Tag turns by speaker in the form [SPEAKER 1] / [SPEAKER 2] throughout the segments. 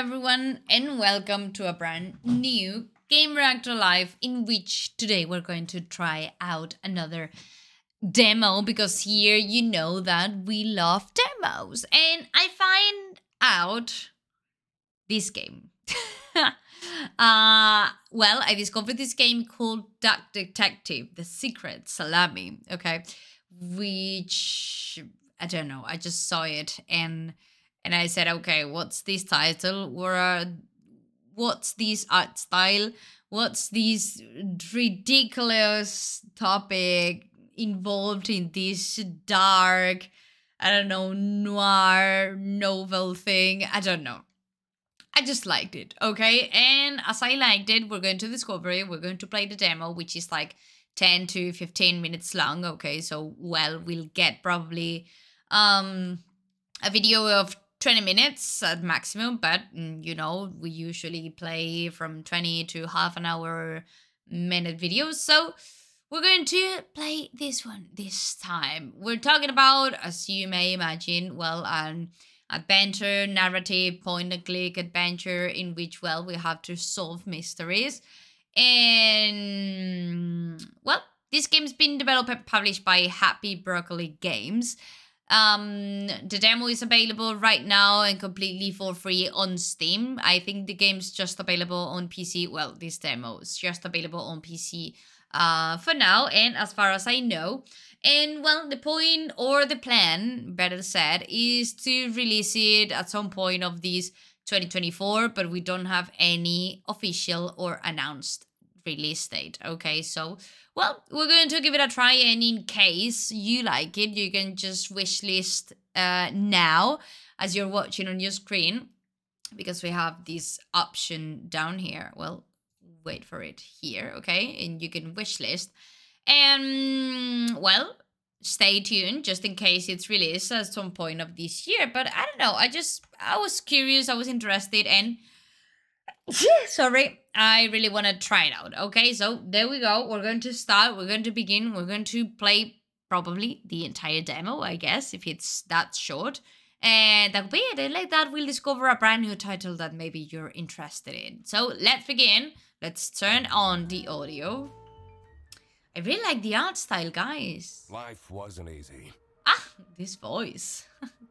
[SPEAKER 1] Everyone, and welcome to a brand new Gamereactor Live, in which today we're going to try out another demo because here you know that we love demos, and I find out this game. uh well i discovered this game called duck detective the secret salami okay which i don't know i just saw it and and I said, okay, what's this title? Or uh, what's this art style? What's this ridiculous topic involved in this dark, I don't know, noir novel thing? I don't know. I just liked it, okay? And as I liked it, we're going to discover it. We're going to play the demo, which is like 10 to 15 minutes long, okay? So, well, we'll get probably um a video of 20 minutes at maximum, but mm, you know, we usually play from 20 to half an hour minute videos. So we're going to play this one this time. We're talking about, as you may imagine, well, an adventure, narrative, point and click adventure in which, well, we have to solve mysteries. And, well, this game's been developed and published by Happy Broccoli Games. Um, the demo is available right now and completely for free on Steam. I think the game's just available on PC. Well, this demo is just available on PC uh, for now, and as far as I know. And well, the point or the plan, better said, is to release it at some point of this 2024, but we don't have any official or announced release date. Okay, so well, we're going to give it a try, and in case you like it, you can just wishlist uh, now as you're watching on your screen because we have this option down here. Well, wait for it here, okay? And you can wishlist. And well, stay tuned just in case it's released at some point of this year. But I don't know. I just I was curious, I was interested, and sorry, I really want to try it out. Okay, so there we go. We're going to start. We're going to begin. We're going to play probably the entire demo, I guess, if it's that short. And that'll be it. And like that, we'll discover a brand new title that maybe you're interested in. So let's begin. Let's turn on the audio. I really like the art style, guys.
[SPEAKER 2] Life wasn't easy.
[SPEAKER 1] Ah, this voice.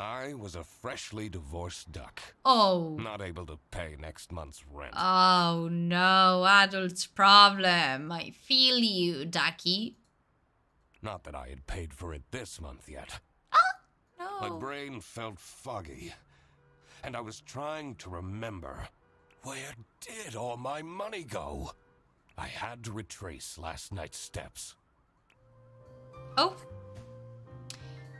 [SPEAKER 2] I was a freshly divorced duck.
[SPEAKER 1] Oh.
[SPEAKER 2] Not able to pay next month's rent.
[SPEAKER 1] Oh no, adult's problem. I feel you, ducky.
[SPEAKER 2] Not that I had paid for it this month yet.
[SPEAKER 1] Ah, no.
[SPEAKER 2] My brain felt foggy. And I was trying to remember where did all my money go? I had to retrace last night's steps.
[SPEAKER 1] Oh.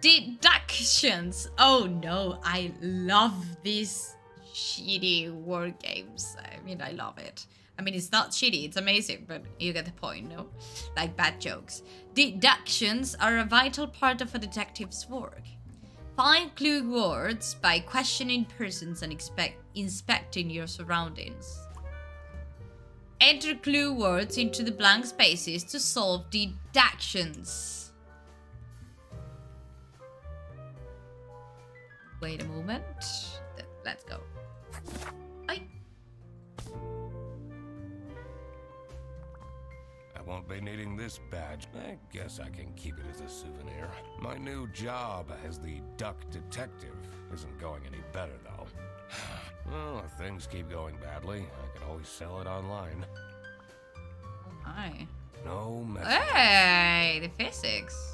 [SPEAKER 1] Deductions. Oh no, I love these shitty word games. I mean, I love it. I mean, it's not shitty, it's amazing, but you get the point, no? Like bad jokes. Deductions are a vital part of a detective's work. Find clue words by questioning persons and expect, inspecting your surroundings. Enter clue words into the blank spaces to solve deductions. Wait a moment. Let's go. Ay.
[SPEAKER 2] I won't be needing this badge. I guess I can keep it as a souvenir. My new job as the duck detective isn't going any better, though. well, if things keep going badly, I can always sell it online.
[SPEAKER 1] My.
[SPEAKER 2] No mess.
[SPEAKER 1] Hey, the physics.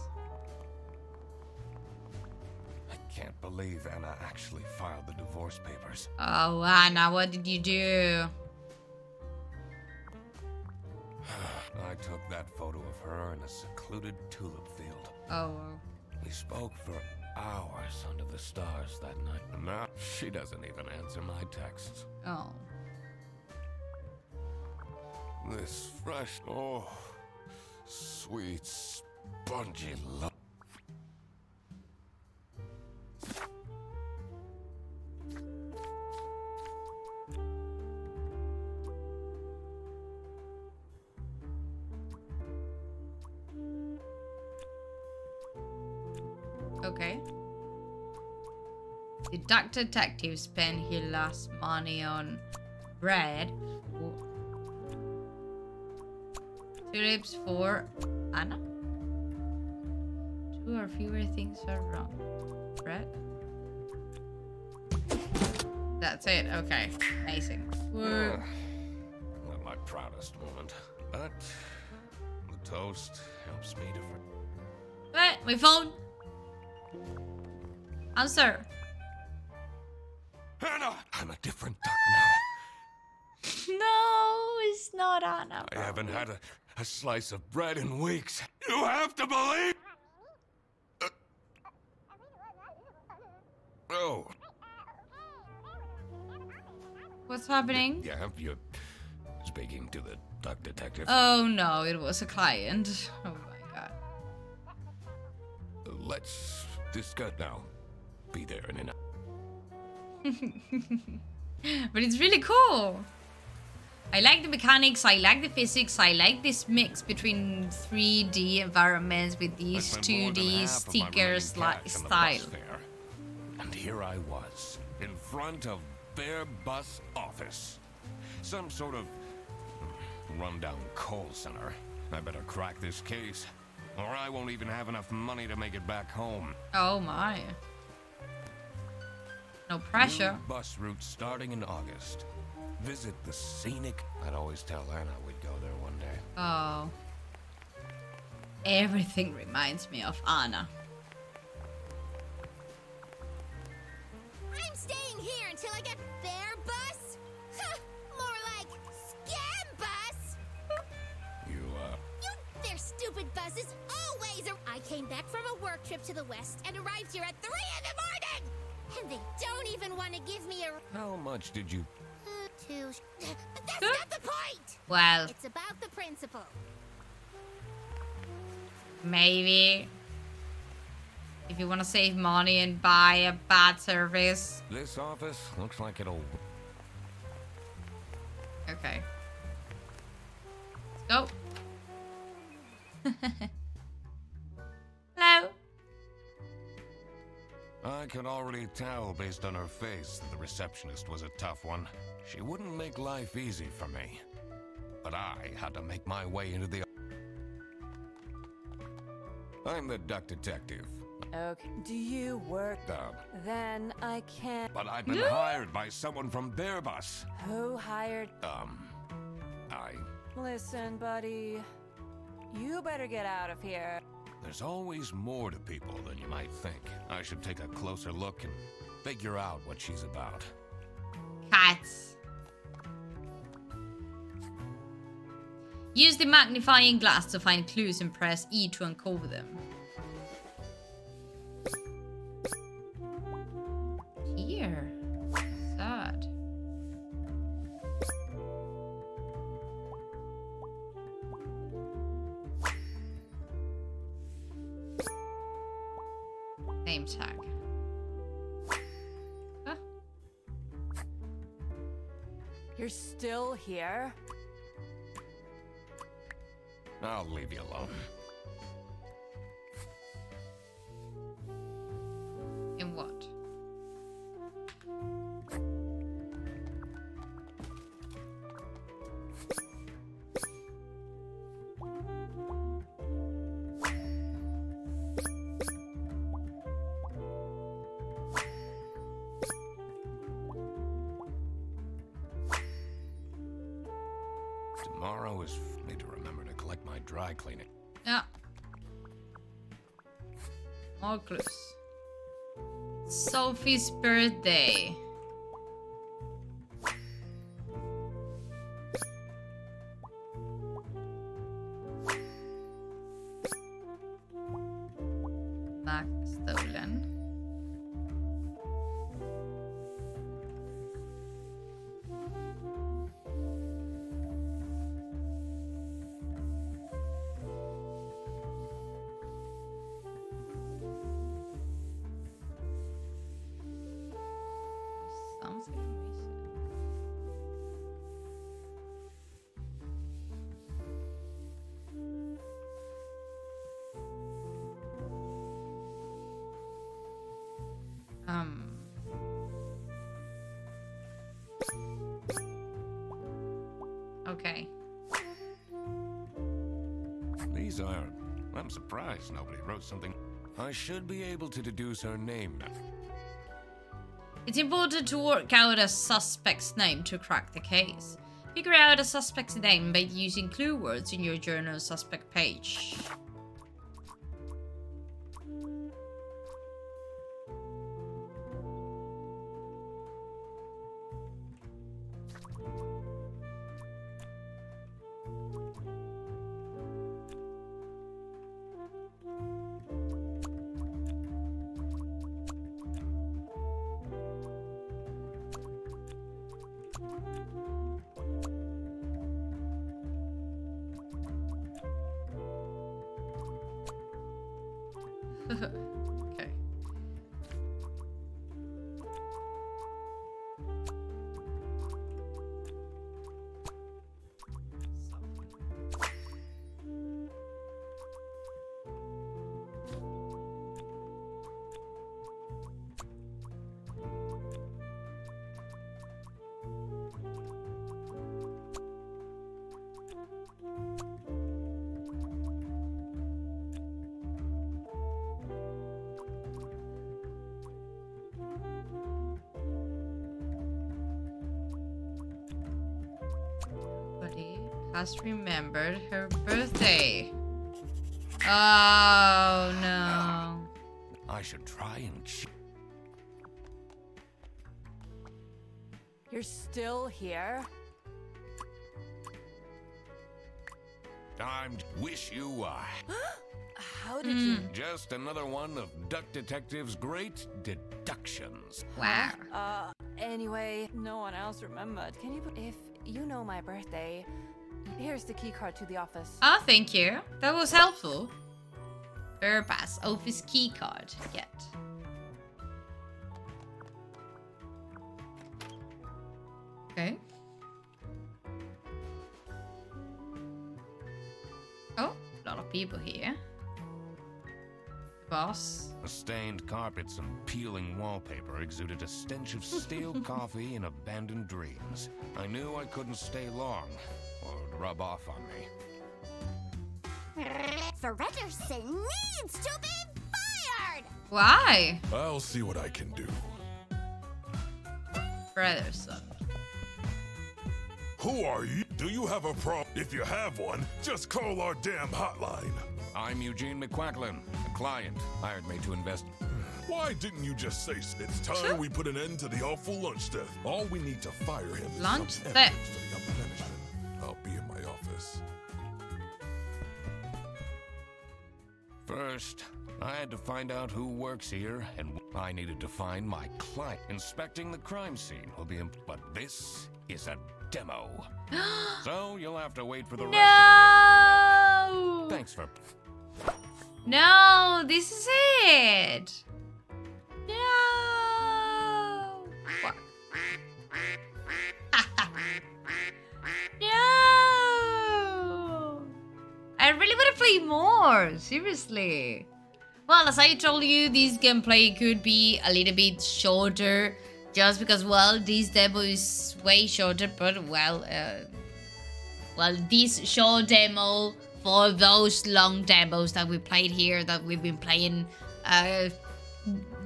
[SPEAKER 2] Believe Anna actually filed the divorce papers.
[SPEAKER 1] Oh, Anna, what did you do?
[SPEAKER 2] I took that photo of her in a secluded tulip field.
[SPEAKER 1] Oh,
[SPEAKER 2] We spoke for hours under the stars that night. And now she doesn't even answer my texts.
[SPEAKER 1] oh.
[SPEAKER 2] This fresh, oh, sweet, spongy love.
[SPEAKER 1] Detective spent his last money on bread. Tulips for Anna. Two or fewer things are wrong. Bread. That's it. Okay. Amazing.
[SPEAKER 2] Ugh. Not my proudest moment, but the toast helps me to. For-
[SPEAKER 1] My phone? Answer.
[SPEAKER 2] Hannah! I'm a different duck now.
[SPEAKER 1] No, it's not Anna.
[SPEAKER 2] I haven't had a, a slice of bread in weeks. You have to believe. Uh, oh,
[SPEAKER 1] What's happening?
[SPEAKER 2] yeah, you're speaking to the duck detective.
[SPEAKER 1] Oh no, it was a client. Oh my god.
[SPEAKER 2] Let's discuss now. Be there in an
[SPEAKER 1] But it's really cool. I like the mechanics, I like the physics, I like this mix between 3D environments with these
[SPEAKER 2] spent more than
[SPEAKER 1] 2D
[SPEAKER 2] half of
[SPEAKER 1] stickers like style.
[SPEAKER 2] And here I was, in front of Bear bus office. Some sort of rundown call center. I better crack this case, or I won't even have enough money to make it back home.
[SPEAKER 1] Oh my. No pressure.
[SPEAKER 2] New bus route starting in August. Visit the scenic. I'd always tell Anna we'd go there one day.
[SPEAKER 1] Oh. Everything reminds me of Anna.
[SPEAKER 3] I'm staying here until I get their bus? Huh, More like scam bus!
[SPEAKER 2] You, uh,
[SPEAKER 3] You, their stupid buses always are. I came back from a work trip to the west and arrived here at 3 in the morning! And they don't even want to give me a.
[SPEAKER 2] how much did you
[SPEAKER 3] Uh, two. But that's not the point!
[SPEAKER 1] Well,
[SPEAKER 3] It's about the principle.
[SPEAKER 1] maybe. If you want to save money and buy a bad service.
[SPEAKER 2] This office looks like it'll.
[SPEAKER 1] Okay. Let's go. Hello.
[SPEAKER 2] I could already tell based on her face that the receptionist was a tough one. She wouldn't make life easy for me. But I had to make my way into the. I'm the duck detective.
[SPEAKER 4] Okay. Do you work?
[SPEAKER 2] Uh,
[SPEAKER 4] Then I can't.
[SPEAKER 2] but I've been hired by someone from their bus.
[SPEAKER 4] Who hired?
[SPEAKER 2] Um, I.
[SPEAKER 4] Listen, buddy. You better get out of here.
[SPEAKER 2] There's always more to people than you might think. I should take a closer look and figure out what she's about.
[SPEAKER 1] Cats. Use the magnifying glass to find clues and press E to uncover them.
[SPEAKER 2] F- need to remember to collect my dry cleaning.
[SPEAKER 1] More clues. Sophie's birthday. Um. Okay.
[SPEAKER 2] These are. I'm surprised nobody wrote something. I should be able to deduce her name now.
[SPEAKER 1] It's important to work out a suspect's name to crack the case. Figure out a suspect's name by using clue words in your journal suspect page. Has remembered her birthday. Oh no.
[SPEAKER 2] I should try and. Ch-
[SPEAKER 4] You're still here?
[SPEAKER 2] I'm. Wish you were.
[SPEAKER 4] How did you?
[SPEAKER 2] Just another one of Duck Detective's great deductions.
[SPEAKER 1] Wow.
[SPEAKER 4] Uh, anyway, no one else remembered. Can you, if you know my birthday, here's the key card to the office.
[SPEAKER 1] Oh, thank you. That was helpful. Urba's office key card. Get. Okay. Oh, a lot of people here. Boss.
[SPEAKER 2] The stained carpets and peeling wallpaper exuded a stench of stale coffee and abandoned dreams. I knew I couldn't stay long, or it would rub off on me.
[SPEAKER 3] Fredderson needs to be fired!
[SPEAKER 1] Why?
[SPEAKER 5] I'll see what I can do.
[SPEAKER 1] Brotherson.
[SPEAKER 5] Who are you? Do you have a problem? If you have one, just call our damn hotline.
[SPEAKER 2] I'm Eugene McQuacklin, a client hired me to invest.
[SPEAKER 5] Why didn't you just say so? It's time we put an end to the awful lunch theft. All we need to fire him is
[SPEAKER 1] Lunch
[SPEAKER 5] some
[SPEAKER 2] First, I had to find out who works here, and I needed to find my client. Inspecting the crime scene will be, imp- but this is a demo. so you'll have to wait for the rest
[SPEAKER 1] No!
[SPEAKER 2] Thanks for.
[SPEAKER 1] No, this is it. No. Play more. Seriously. Well, as I told you, this gameplay could be a little bit shorter, just because well, this demo is way shorter. But well, uh, well, this short demo for those long demos that we played here, that we've been playing uh,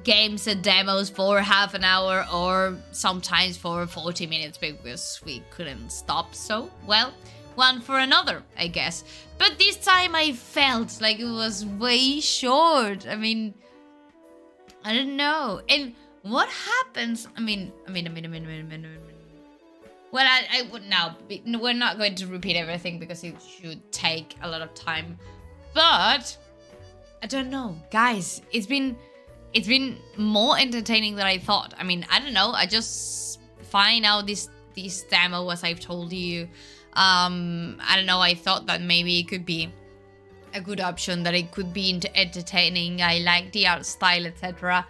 [SPEAKER 1] games and demos for half an hour or sometimes for 40 minutes because we couldn't stop. So, well, one for another, I guess. But this time I felt like it was way short. I mean, I don't know. And what happens? I mean, I mean, I mean, I mean, I mean, I mean, I mean well, I, I would now. We're not going to repeat everything because it should take a lot of time. But I don't know, guys. It's been it's been more entertaining than I thought. I mean, I don't know. I just find out this this demo as I've told you. Um, I don't know. I thought that maybe it could be a good option. That it could be ent- entertaining. I like the art style, etc.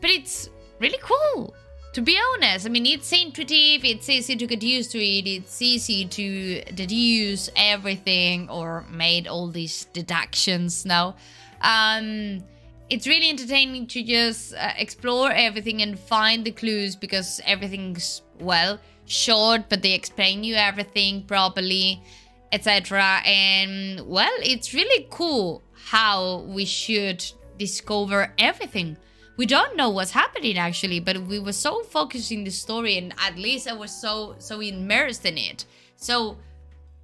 [SPEAKER 1] But it's really cool to be honest, I mean, it's intuitive, it's easy to get used to it, it's easy to deduce everything or made all these deductions now. Um, it's really entertaining to just uh, explore everything and find the clues because everything's, well, short, but they explain you everything properly, etc. And well, it's really cool how we should discover everything. We don't know what's happening actually, but we were so focused in the story, and at least I was so so immersed in it. So,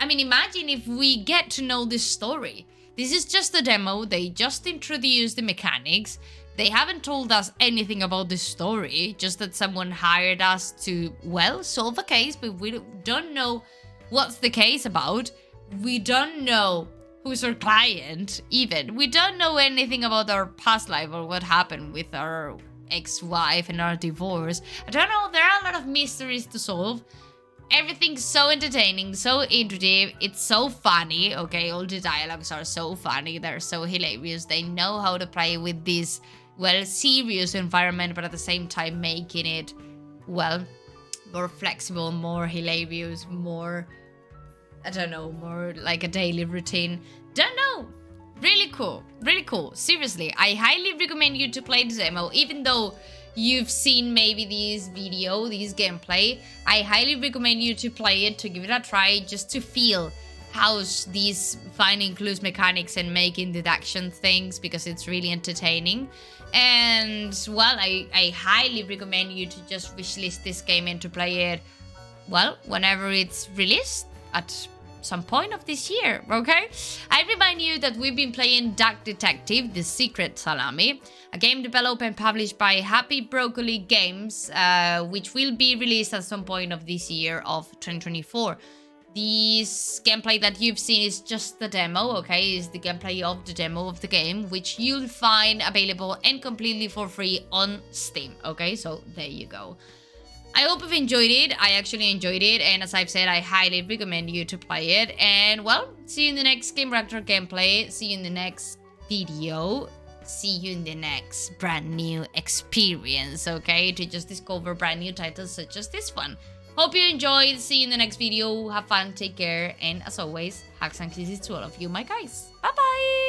[SPEAKER 1] I mean, imagine if we get to know this story. This is just a demo. They just introduced the mechanics. They haven't told us anything about the story, just that someone hired us to, well, solve a case, but we don't know what's the case about. We don't know who's our client, even. We don't know anything about our past life or what happened with our ex wife and our divorce. I don't know, there are a lot of mysteries to solve. Everything's so entertaining, so intuitive, it's so funny, okay? All the dialogues are so funny, they're so hilarious. They know how to play with this, well, serious environment, but at the same time making it, well, more flexible, more hilarious, more, I don't know, more like a daily routine. Don't know. Really cool, really cool. Seriously, I highly recommend you to play the demo, even though you've seen maybe this video, this gameplay, I highly recommend you to play it, to give it a try, just to feel how these finding clues mechanics and making deduction things because it's really entertaining. And well, I, I highly recommend you to just wishlist this game and to play it, well, whenever it's released at some point of this year, okay? I remind you that we've been playing Duck Detective, The Secret Salami, a game developed and published by Happy Broccoli Games, uh, which will be released at some point of this year of 2024. This gameplay that you've seen is just the demo, okay? Is the gameplay of the demo of the game, which you'll find available and completely for free on Steam, okay? So there you go. I hope you've enjoyed it. I actually enjoyed it. And as I've said, I highly recommend you to play it. And well, see you in the next Gamereactor gameplay. See you in the next video. See you in the next brand new experience, okay? To just discover brand new titles such as this one. Hope you enjoyed. See you in the next video. Have fun. Take care. And as always, hugs and kisses to all of you, my guys. Bye-bye.